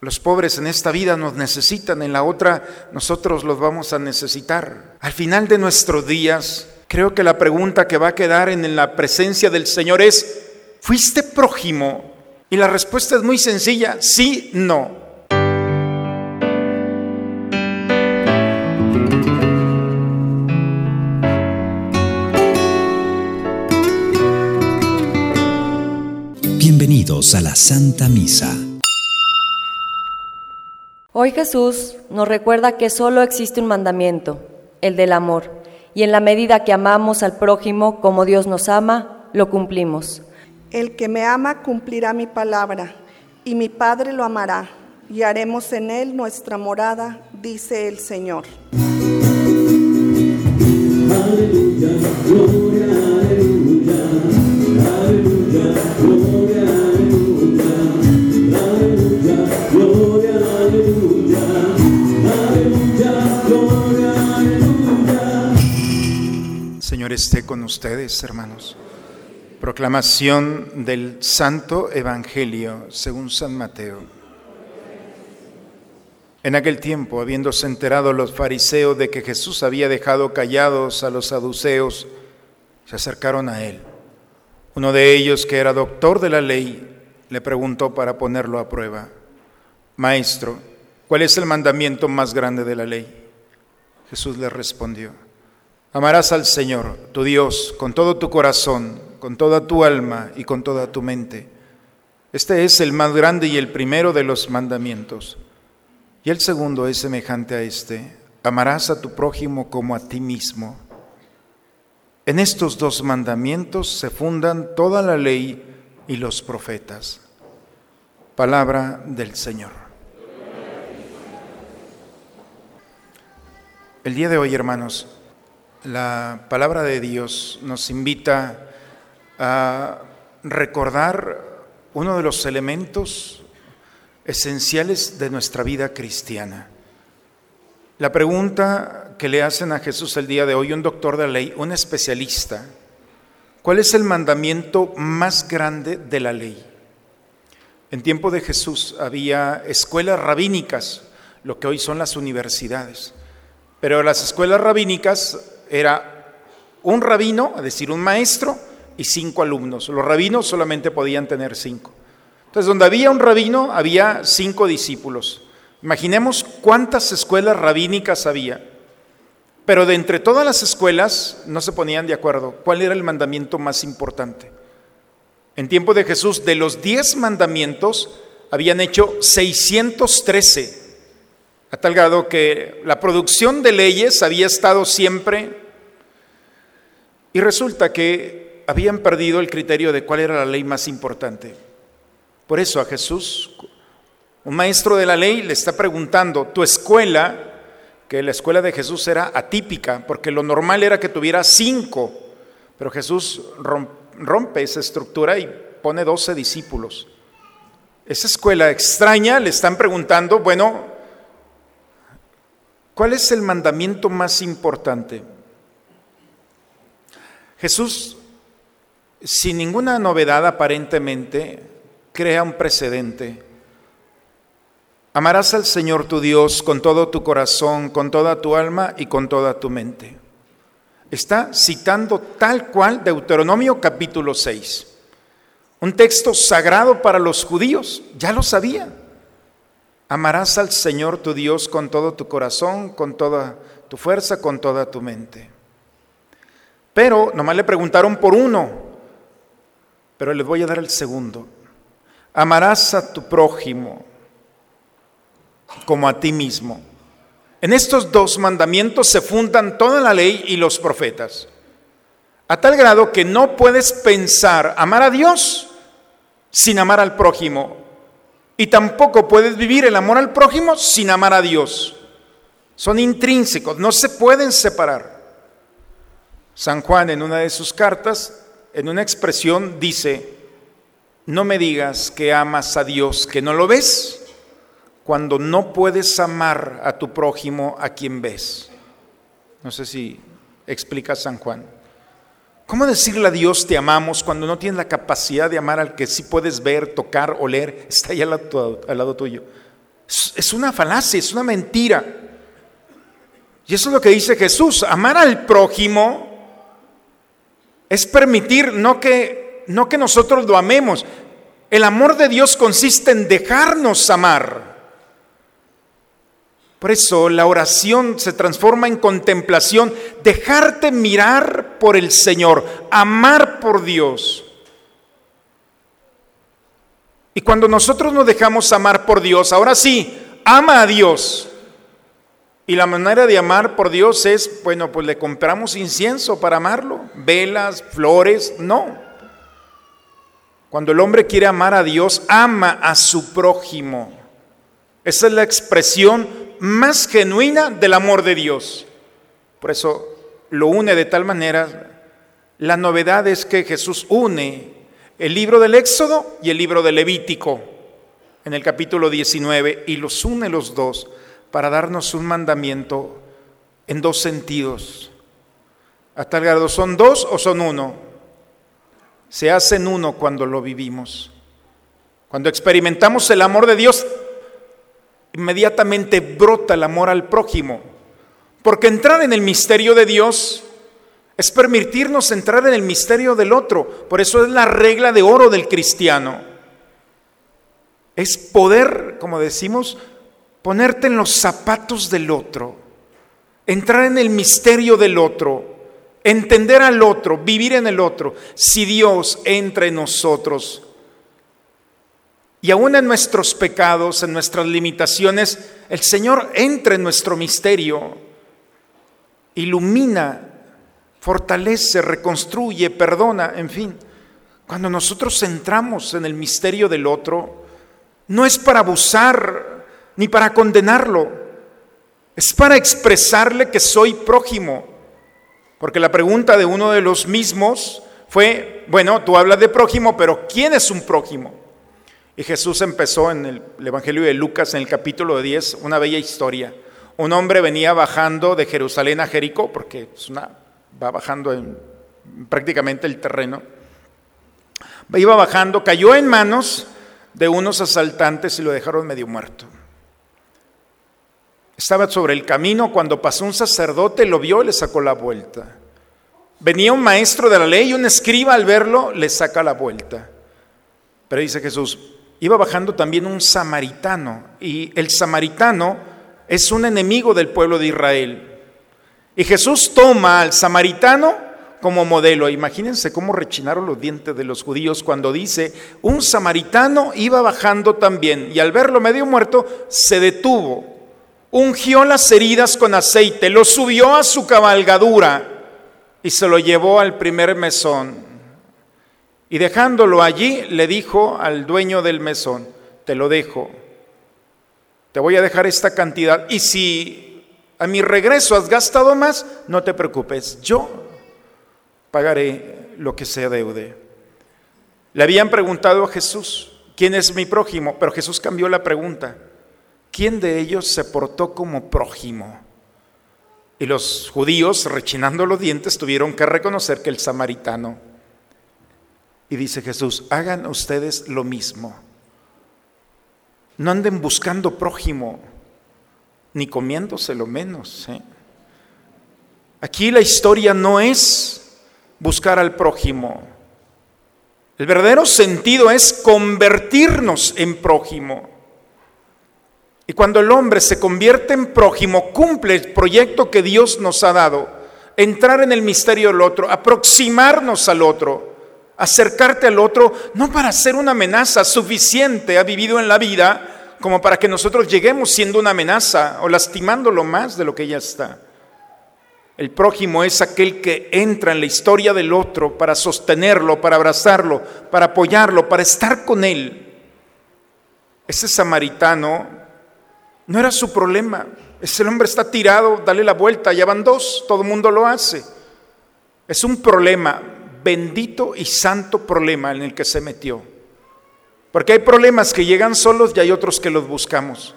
Los pobres en esta vida nos necesitan, en la otra nosotros los vamos a necesitar. Al final de nuestros días, creo que la pregunta que va a quedar en la presencia del Señor es, ¿fuiste prójimo? Y la respuesta es muy sencilla, sí, no. Bienvenidos a la Santa Misa. Hoy Jesús nos recuerda que solo existe un mandamiento, el del amor, y en la medida que amamos al prójimo como Dios nos ama, lo cumplimos. El que me ama cumplirá mi palabra, y mi Padre lo amará, y haremos en él nuestra morada, dice el Señor. Aleluya, con ustedes, hermanos. Proclamación del Santo Evangelio según San Mateo. En aquel tiempo, habiéndose enterado los fariseos de que Jesús había dejado callados a los saduceos, se acercaron a él. Uno de ellos, que era doctor de la ley, le preguntó para ponerlo a prueba, Maestro, ¿cuál es el mandamiento más grande de la ley? Jesús le respondió, Amarás al Señor, tu Dios, con todo tu corazón, con toda tu alma y con toda tu mente. Este es el más grande y el primero de los mandamientos. Y el segundo es semejante a este, amarás a tu prójimo como a ti mismo. En estos dos mandamientos se fundan toda la ley y los profetas. Palabra del Señor. El día de hoy, hermanos, la palabra de Dios nos invita a recordar uno de los elementos esenciales de nuestra vida cristiana. La pregunta que le hacen a Jesús el día de hoy, un doctor de la ley, un especialista, ¿cuál es el mandamiento más grande de la ley? En tiempo de Jesús había escuelas rabínicas, lo que hoy son las universidades, pero las escuelas rabínicas era un rabino, es decir, un maestro, y cinco alumnos. Los rabinos solamente podían tener cinco. Entonces, donde había un rabino, había cinco discípulos. Imaginemos cuántas escuelas rabínicas había. Pero de entre todas las escuelas no se ponían de acuerdo cuál era el mandamiento más importante. En tiempo de Jesús, de los diez mandamientos, habían hecho 613, a tal grado que la producción de leyes había estado siempre... Y resulta que habían perdido el criterio de cuál era la ley más importante. Por eso a Jesús, un maestro de la ley le está preguntando, tu escuela, que la escuela de Jesús era atípica, porque lo normal era que tuviera cinco, pero Jesús rompe esa estructura y pone doce discípulos. Esa escuela extraña le están preguntando, bueno, ¿cuál es el mandamiento más importante? Jesús, sin ninguna novedad aparentemente, crea un precedente. Amarás al Señor tu Dios con todo tu corazón, con toda tu alma y con toda tu mente. Está citando tal cual Deuteronomio capítulo 6, un texto sagrado para los judíos, ya lo sabía. Amarás al Señor tu Dios con todo tu corazón, con toda tu fuerza, con toda tu mente. Pero nomás le preguntaron por uno, pero les voy a dar el segundo. Amarás a tu prójimo como a ti mismo. En estos dos mandamientos se fundan toda la ley y los profetas. A tal grado que no puedes pensar amar a Dios sin amar al prójimo. Y tampoco puedes vivir el amor al prójimo sin amar a Dios. Son intrínsecos, no se pueden separar. San Juan en una de sus cartas, en una expresión, dice, no me digas que amas a Dios, que no lo ves, cuando no puedes amar a tu prójimo a quien ves. No sé si explica San Juan. ¿Cómo decirle a Dios te amamos cuando no tienes la capacidad de amar al que sí puedes ver, tocar, oler? Está ahí al lado, tuyo. es una falacia, es una mentira. Y eso es lo que dice Jesús. Amar al prójimo es permitir no que, no que nosotros lo amemos. El amor de Dios consiste en dejarnos amar. Por eso la oración se transforma en contemplación, dejarte mirar por el Señor, amar por Dios. Y cuando nosotros nos dejamos amar por Dios, ahora sí, ama a Dios. Y la manera de amar por Dios es, bueno, pues le compramos incienso para amarlo, velas, flores, no. Cuando el hombre quiere amar a Dios, ama a su prójimo. Esa es la expresión más genuina del amor de Dios. Por eso lo une de tal manera. La novedad es que Jesús une el libro del Éxodo y el libro del Levítico en el capítulo 19 y los une los dos para darnos un mandamiento en dos sentidos. A tal grado, ¿son dos o son uno? Se hacen uno cuando lo vivimos. Cuando experimentamos el amor de Dios, inmediatamente brota el amor al prójimo. Porque entrar en el misterio de Dios es permitirnos entrar en el misterio del otro. Por eso es la regla de oro del cristiano. Es poder, como decimos, ponerte en los zapatos del otro, entrar en el misterio del otro, entender al otro, vivir en el otro. Si Dios entra en nosotros, y aún en nuestros pecados, en nuestras limitaciones, el Señor entra en nuestro misterio, ilumina, fortalece, reconstruye, perdona, en fin. Cuando nosotros entramos en el misterio del otro, no es para abusar ni para condenarlo, es para expresarle que soy prójimo. Porque la pregunta de uno de los mismos fue, bueno, tú hablas de prójimo, pero ¿quién es un prójimo? Y Jesús empezó en el, Evangelio de Lucas, en el capítulo 10, una bella historia. Un hombre venía bajando de Jerusalén a Jericó, porque es una, va bajando en prácticamente el terreno. Iba bajando, cayó en manos de unos asaltantes y lo dejaron medio muerto. Estaba sobre el camino cuando pasó un sacerdote, lo vio y le sacó la vuelta. Venía un maestro de la ley y un escriba al verlo le saca la vuelta. Pero dice Jesús, iba bajando también un samaritano y el samaritano es un enemigo del pueblo de Israel. Y Jesús toma al samaritano como modelo. Imagínense cómo rechinaron los dientes de los judíos cuando dice, un samaritano iba bajando también y al verlo medio muerto se detuvo, ungió las heridas con aceite, lo subió a su cabalgadura y se lo llevó al primer mesón y dejándolo allí, le dijo al dueño del mesón, te lo dejo, te voy a dejar esta cantidad. Y si a mi regreso has gastado más, no te preocupes, yo pagaré lo que sea deude. Le habían preguntado a Jesús, ¿quién es mi prójimo? Pero Jesús cambió la pregunta. ¿Quién de ellos se portó como prójimo? Y los judíos, rechinando los dientes, tuvieron que reconocer que el samaritano y dice Jesús, hagan ustedes lo mismo. No anden buscando prójimo, ni comiéndose lo menos. ¿eh? Aquí la historia no es buscar al prójimo. El verdadero sentido es convertirnos en prójimo. Y cuando el hombre se convierte en prójimo, cumple el proyecto que Dios nos ha dado, entrar en el misterio del otro, aproximarnos al otro, acercarte al otro, no para ser una amenaza suficiente, ha vivido en la vida como para que nosotros lleguemos siendo una amenaza o lastimándolo más de lo que ya está. El prójimo es aquel que entra en la historia del otro para sostenerlo, para abrazarlo, para apoyarlo, para estar con él. Ese samaritano no era su problema. Ese hombre está tirado, dale la vuelta, ya van dos, todo el mundo lo hace. Es un problema bendito y santo problema en el que se metió. Porque hay problemas que llegan solos y hay otros que los buscamos.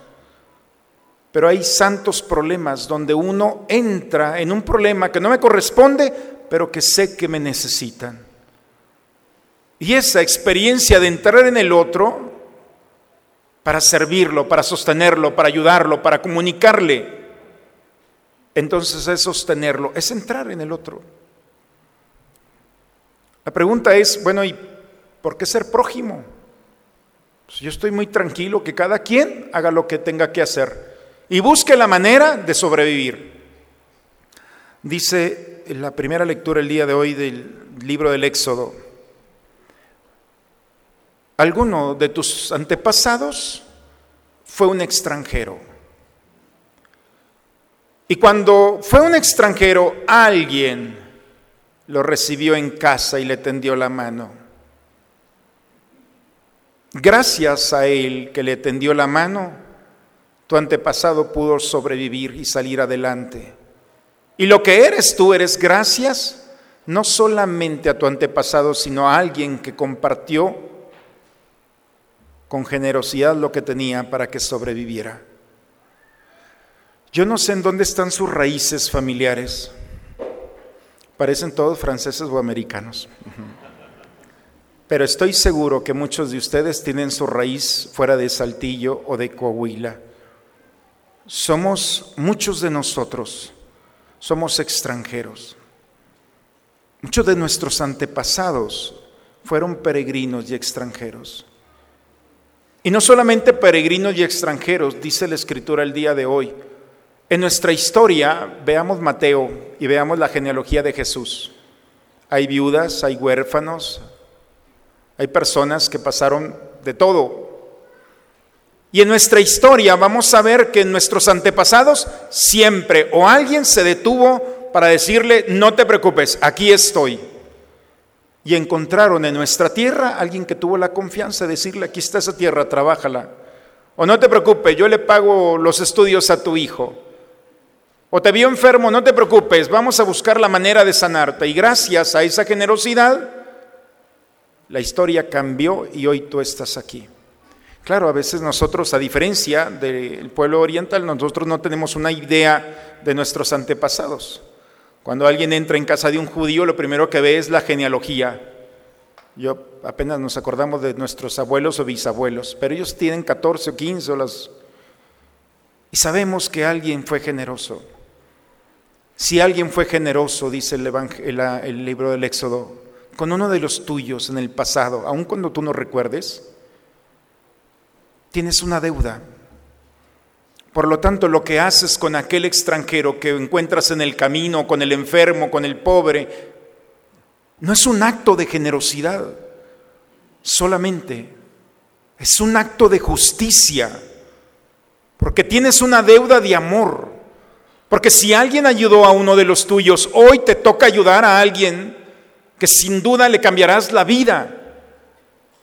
Pero hay santos problemas donde uno entra en un problema que no me corresponde, pero que sé que me necesitan. Y esa experiencia de entrar en el otro para servirlo, para sostenerlo, para ayudarlo, para comunicarle. Entonces es sostenerlo, es entrar en el otro. La pregunta es, bueno, ¿y por qué ser prójimo? Pues yo estoy muy tranquilo que cada quien haga lo que tenga que hacer y busque la manera de sobrevivir. Dice en la primera lectura el día de hoy del libro del Éxodo, alguno de tus antepasados fue un extranjero. Y cuando fue un extranjero, alguien lo recibió en casa y le tendió la mano. Gracias a él que le tendió la mano, tu antepasado pudo sobrevivir y salir adelante. Y lo que eres tú eres gracias no solamente a tu antepasado, sino a alguien que compartió con generosidad lo que tenía para que sobreviviera. Yo no sé en dónde están sus raíces familiares. Parecen todos franceses o americanos. Pero estoy seguro que muchos de ustedes tienen su raíz fuera de Saltillo o de Coahuila. Somos, muchos de nosotros, somos extranjeros. Muchos de nuestros antepasados fueron peregrinos y extranjeros. Y no solamente peregrinos y extranjeros, dice la escritura el día de hoy. En nuestra historia, veamos Mateo y veamos la genealogía de Jesús. Hay viudas, hay huérfanos, hay personas que pasaron de todo. Y en nuestra historia vamos a ver que en nuestros antepasados siempre o alguien se detuvo para decirle, no te preocupes, aquí estoy. Y encontraron en nuestra tierra alguien que tuvo la confianza de decirle, aquí está esa tierra, trabájala. O no te preocupes, yo le pago los estudios a tu hijo. O te vio enfermo, no te preocupes, vamos a buscar la manera de sanarte. Y gracias a esa generosidad, la historia cambió y hoy tú estás aquí. Claro, a veces nosotros, a diferencia del pueblo oriental, nosotros no tenemos una idea de nuestros antepasados. Cuando alguien entra en casa de un judío, lo primero que ve es la genealogía. Yo apenas nos acordamos de nuestros abuelos o bisabuelos, pero ellos tienen 14 o 15 o las... Y sabemos que alguien fue generoso. Si alguien fue generoso, dice el, el libro del Éxodo, con uno de los tuyos en el pasado, aun cuando tú no recuerdes, tienes una deuda. Por lo tanto, lo que haces con aquel extranjero que encuentras en el camino, con el enfermo, con el pobre, no es un acto de generosidad, solamente es un acto de justicia, porque tienes una deuda de amor. Porque si alguien ayudó a uno de los tuyos, hoy te toca ayudar a alguien que sin duda le cambiarás la vida.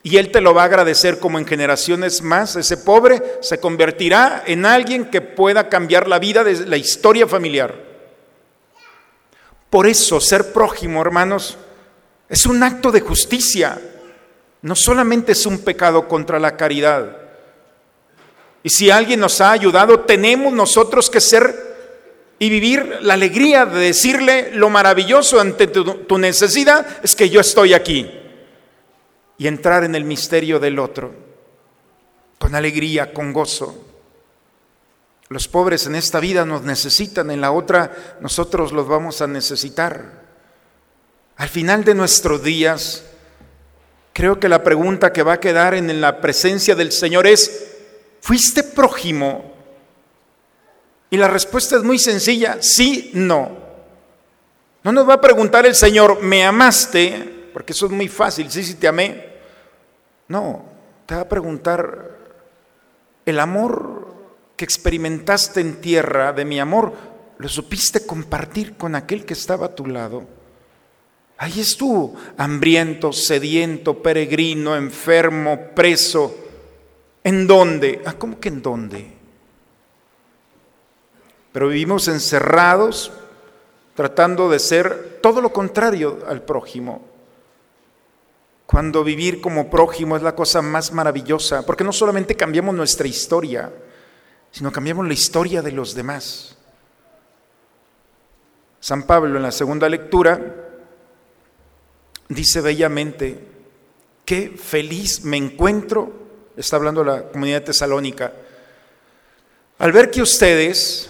Y Él te lo va a agradecer como en generaciones más. Ese pobre se convertirá en alguien que pueda cambiar la vida de la historia familiar. Por eso ser prójimo, hermanos, es un acto de justicia. No solamente es un pecado contra la caridad. Y si alguien nos ha ayudado, tenemos nosotros que ser y vivir la alegría de decirle lo maravilloso ante tu, tu necesidad es que yo estoy aquí y entrar en el misterio del otro con alegría, con gozo. Los pobres en esta vida nos necesitan, en la otra nosotros los vamos a necesitar. Al final de nuestros días, creo que la pregunta que va a quedar en la presencia del Señor es, ¿fuiste prójimo? Y la respuesta es muy sencilla, sí, no. No nos va a preguntar el Señor, ¿me amaste? Porque eso es muy fácil, sí, sí te amé. No, te va a preguntar, el amor que experimentaste en tierra de mi amor, ¿lo supiste compartir con aquel que estaba a tu lado? Ahí estuvo, hambriento, sediento, peregrino, enfermo, preso. ¿En dónde? Ah, ¿cómo que en dónde? Pero vivimos encerrados tratando de ser todo lo contrario al prójimo cuando vivir como prójimo es la cosa más maravillosa, porque no solamente cambiamos nuestra historia, sino cambiamos la historia de los demás. San Pablo en la segunda lectura dice bellamente, qué feliz me encuentro está hablando la comunidad tesalónica, al ver que ustedes,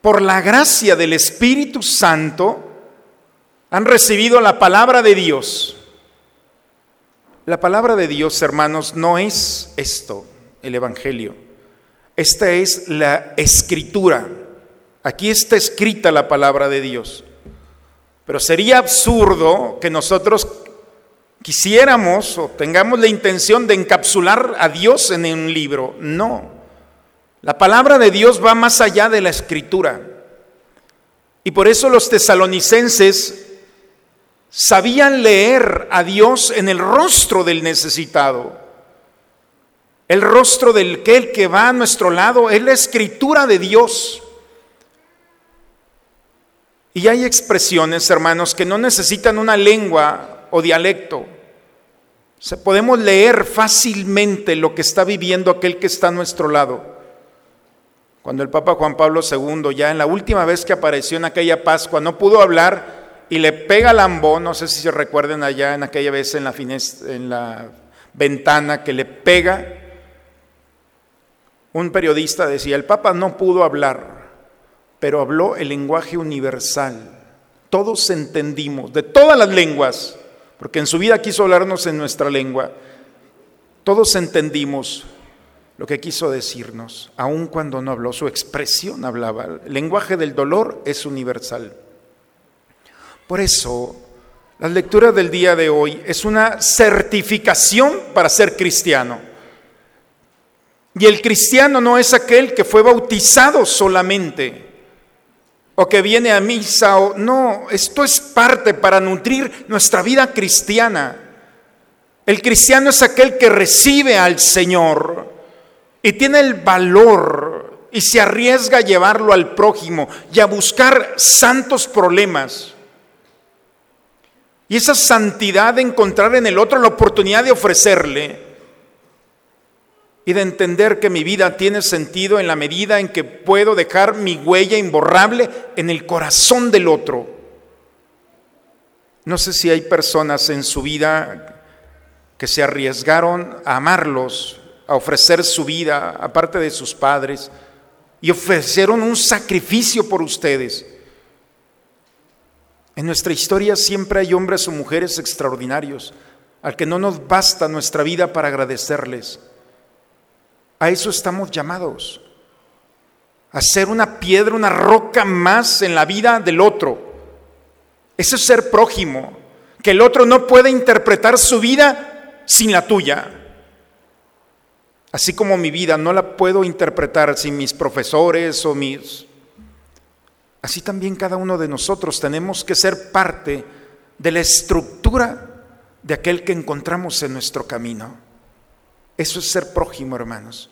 por la gracia del Espíritu Santo, han recibido la palabra de Dios. La palabra de Dios, hermanos, no es esto, el Evangelio. Esta es la escritura. Aquí está escrita la palabra de Dios. Pero sería absurdo que nosotros quisiéramos o tengamos la intención de encapsular a Dios en un libro. No. La palabra de Dios va más allá de la escritura. Y por eso los tesalonicenses sabían leer a Dios en el rostro del necesitado. El rostro del que, que va a nuestro lado es la escritura de Dios. Y hay expresiones, hermanos, que no necesitan una lengua o dialecto. podemos leer fácilmente lo que está viviendo aquel que está a nuestro lado. Cuando el Papa Juan Pablo II, ya en la última vez que apareció en aquella Pascua, no pudo hablar y le pega Lambó, no sé si se recuerden allá en aquella vez en la, en la ventana que le pega, un periodista decía, el Papa no pudo hablar, pero habló el lenguaje universal. Todos entendimos, de todas las lenguas, porque en su vida quiso hablarnos en nuestra lengua, todos entendimos lo que quiso decirnos, aun cuando no habló, su expresión hablaba. El lenguaje del dolor es universal. Por eso, la lectura del día de hoy es una certificación para ser cristiano. Y el cristiano no es aquel que fue bautizado solamente o que viene a misa o no, esto es parte para nutrir nuestra vida cristiana. El cristiano es aquel que recibe al Señor y tiene el valor y se arriesga a llevarlo al prójimo y a buscar santos problemas. Y esa santidad de encontrar en el otro la oportunidad de ofrecerle y de entender que mi vida tiene sentido en la medida en que puedo dejar mi huella imborrable en el corazón del otro. No sé si hay personas en su vida que se arriesgaron a amarlos, a ofrecer su vida, aparte de sus padres, y ofrecieron un sacrificio por ustedes. En nuestra historia siempre hay hombres o mujeres extraordinarios, al que no nos basta nuestra vida para agradecerles. A eso estamos llamados. A ser una piedra, una roca más en la vida del otro. Eso es ser prójimo. Que el otro no puede interpretar su vida sin la tuya. Así como mi vida no la puedo interpretar sin mis profesores o mis... Así también cada uno de nosotros tenemos que ser parte de la estructura de aquel que encontramos en nuestro camino. Eso es ser prójimo, hermanos.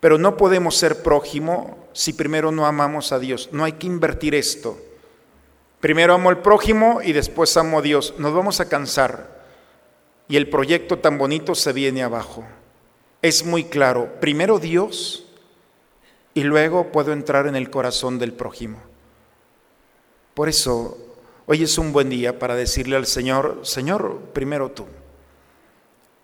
Pero no podemos ser prójimo si primero no amamos a Dios. No hay que invertir esto. Primero amo al prójimo y después amo a Dios. Nos vamos a cansar y el proyecto tan bonito se viene abajo. Es muy claro. Primero Dios y luego puedo entrar en el corazón del prójimo. Por eso, hoy es un buen día para decirle al Señor, Señor, primero tú.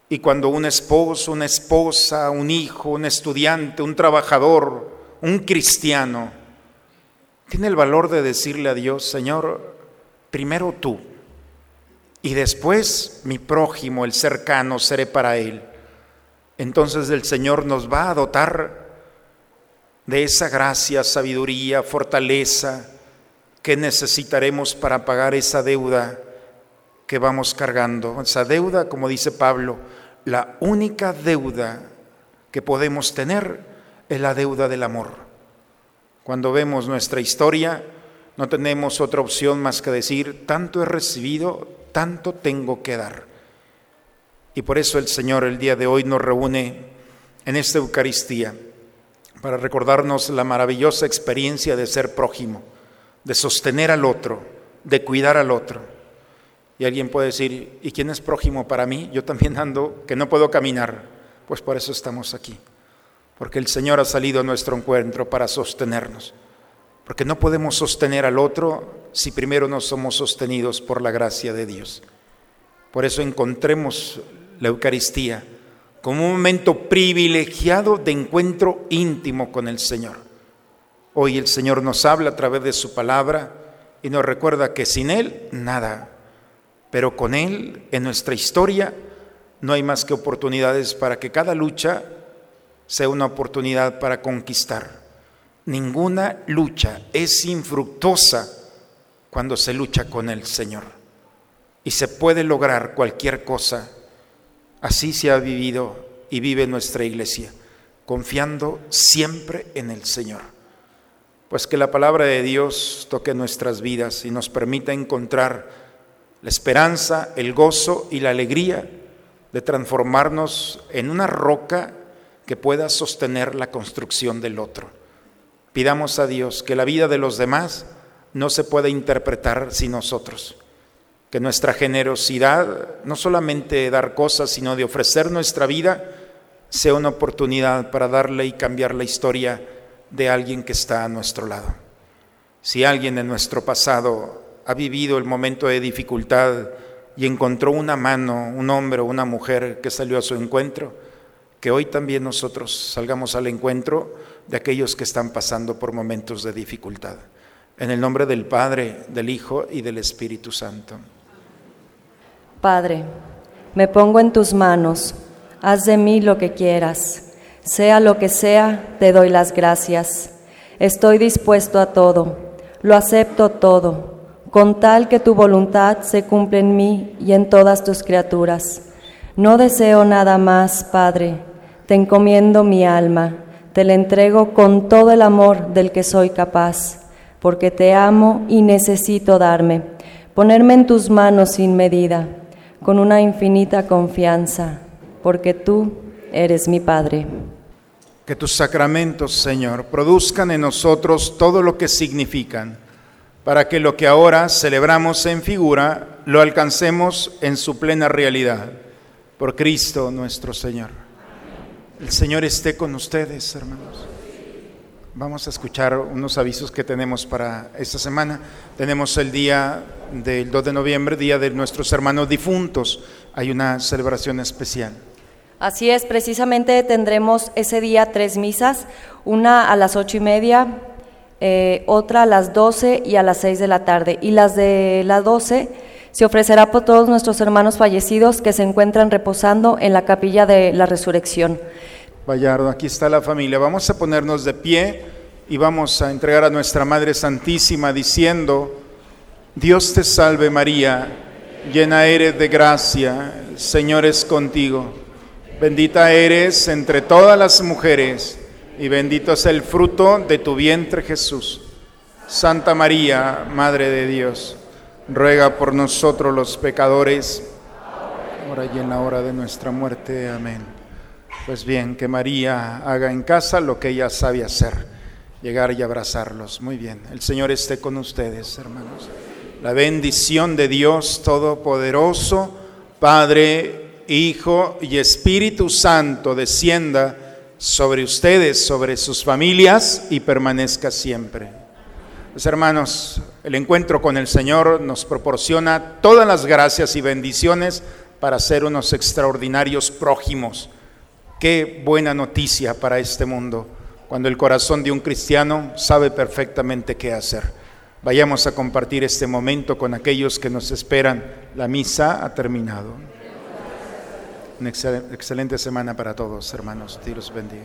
Y cuando un esposo, una esposa, un hijo, un estudiante, un trabajador, un cristiano, tiene el valor de decirle a Dios, Señor, primero tú, y después mi prójimo, el cercano, seré para él. Entonces el Señor nos va a dotar de esa gracia, sabiduría, fortaleza que necesitaremos para pagar esa deuda que vamos cargando. Esa deuda, como dice Pablo, la única deuda que podemos tener es la deuda del amor. Cuando vemos nuestra historia, no tenemos otra opción más que decir, tanto he recibido, tanto tengo que dar. Y por eso el Señor el día de hoy nos reúne en esta Eucaristía para recordarnos la maravillosa experiencia de ser prójimo, de sostener al otro, de cuidar al otro. Y alguien puede decir, ¿y quién es prójimo para mí? Yo también ando que no puedo caminar. Pues por eso estamos aquí. Porque el Señor ha salido a nuestro encuentro para sostenernos. Porque no podemos sostener al otro si primero no somos sostenidos por la gracia de Dios. Por eso encontremos la Eucaristía como un momento privilegiado de encuentro íntimo con el Señor. Hoy el Señor nos habla a través de su palabra y nos recuerda que sin Él nada, pero con Él en nuestra historia no hay más que oportunidades para que cada lucha sea una oportunidad para conquistar. Ninguna lucha es infructuosa cuando se lucha con el Señor. Y se puede lograr cualquier cosa. Así se ha vivido y vive nuestra iglesia, confiando siempre en el Señor. Pues que la palabra de Dios toque nuestras vidas y nos permita encontrar la esperanza, el gozo y la alegría de transformarnos en una roca que pueda sostener la construcción del otro. Pidamos a Dios que la vida de los demás no se pueda interpretar sin nosotros, que nuestra generosidad, no solamente dar cosas, sino de ofrecer nuestra vida, sea una oportunidad para darle y cambiar la historia de alguien que está a nuestro lado. Si alguien en nuestro pasado ha vivido el momento de dificultad, y encontró una mano, un hombre o una mujer que salió a su encuentro, que hoy también nosotros salgamos al encuentro de aquellos que están pasando por momentos de dificultad. En el nombre del Padre, del Hijo y del Espíritu Santo. Padre, me pongo en tus manos, haz de mí lo que quieras, sea lo que sea, te doy las gracias. Estoy dispuesto a todo, lo acepto todo. Con tal que tu voluntad se cumpla en mí y en todas tus criaturas. No deseo nada más, Padre, te encomiendo mi alma, te la entrego con todo el amor del que soy capaz, porque te amo y necesito darme, ponerme en tus manos sin medida, con una infinita confianza, porque tú eres mi Padre. Que tus sacramentos, Señor, produzcan en nosotros todo lo que significan para que lo que ahora celebramos en figura lo alcancemos en su plena realidad. Por Cristo nuestro Señor. El Señor esté con ustedes, hermanos. Vamos a escuchar unos avisos que tenemos para esta semana. Tenemos el día del 2 de noviembre, día de nuestros hermanos difuntos. Hay una celebración especial. Así es, precisamente tendremos ese día tres misas, una a las ocho y media, eh, otra a las 12 y a las 6 de la tarde. Y las de las 12 se ofrecerá por todos nuestros hermanos fallecidos que se encuentran reposando en la capilla de la resurrección. Bayardo, aquí está la familia. Vamos a ponernos de pie y vamos a entregar a nuestra Madre Santísima diciendo, Dios te salve María, llena eres de gracia, Señor es contigo. Bendita eres entre todas las mujeres y bendito es el fruto de tu vientre Jesús. Santa María, Madre de Dios, ruega por nosotros los pecadores, ahora y en la hora de nuestra muerte. Amén. Pues bien, que María haga en casa lo que ella sabe hacer, llegar y abrazarlos. Muy bien, el Señor esté con ustedes, hermanos. La bendición de Dios Todopoderoso, Padre, Hijo y Espíritu Santo, descienda sobre ustedes, sobre sus familias y permanezca siempre. Pues hermanos, el encuentro con el Señor nos proporciona todas las gracias y bendiciones para ser unos extraordinarios prójimos. Qué buena noticia para este mundo, cuando el corazón de un cristiano sabe perfectamente qué hacer. Vayamos a compartir este momento con aquellos que nos esperan. La misa ha terminado. Una excelente semana para todos, hermanos. Dios bendiga.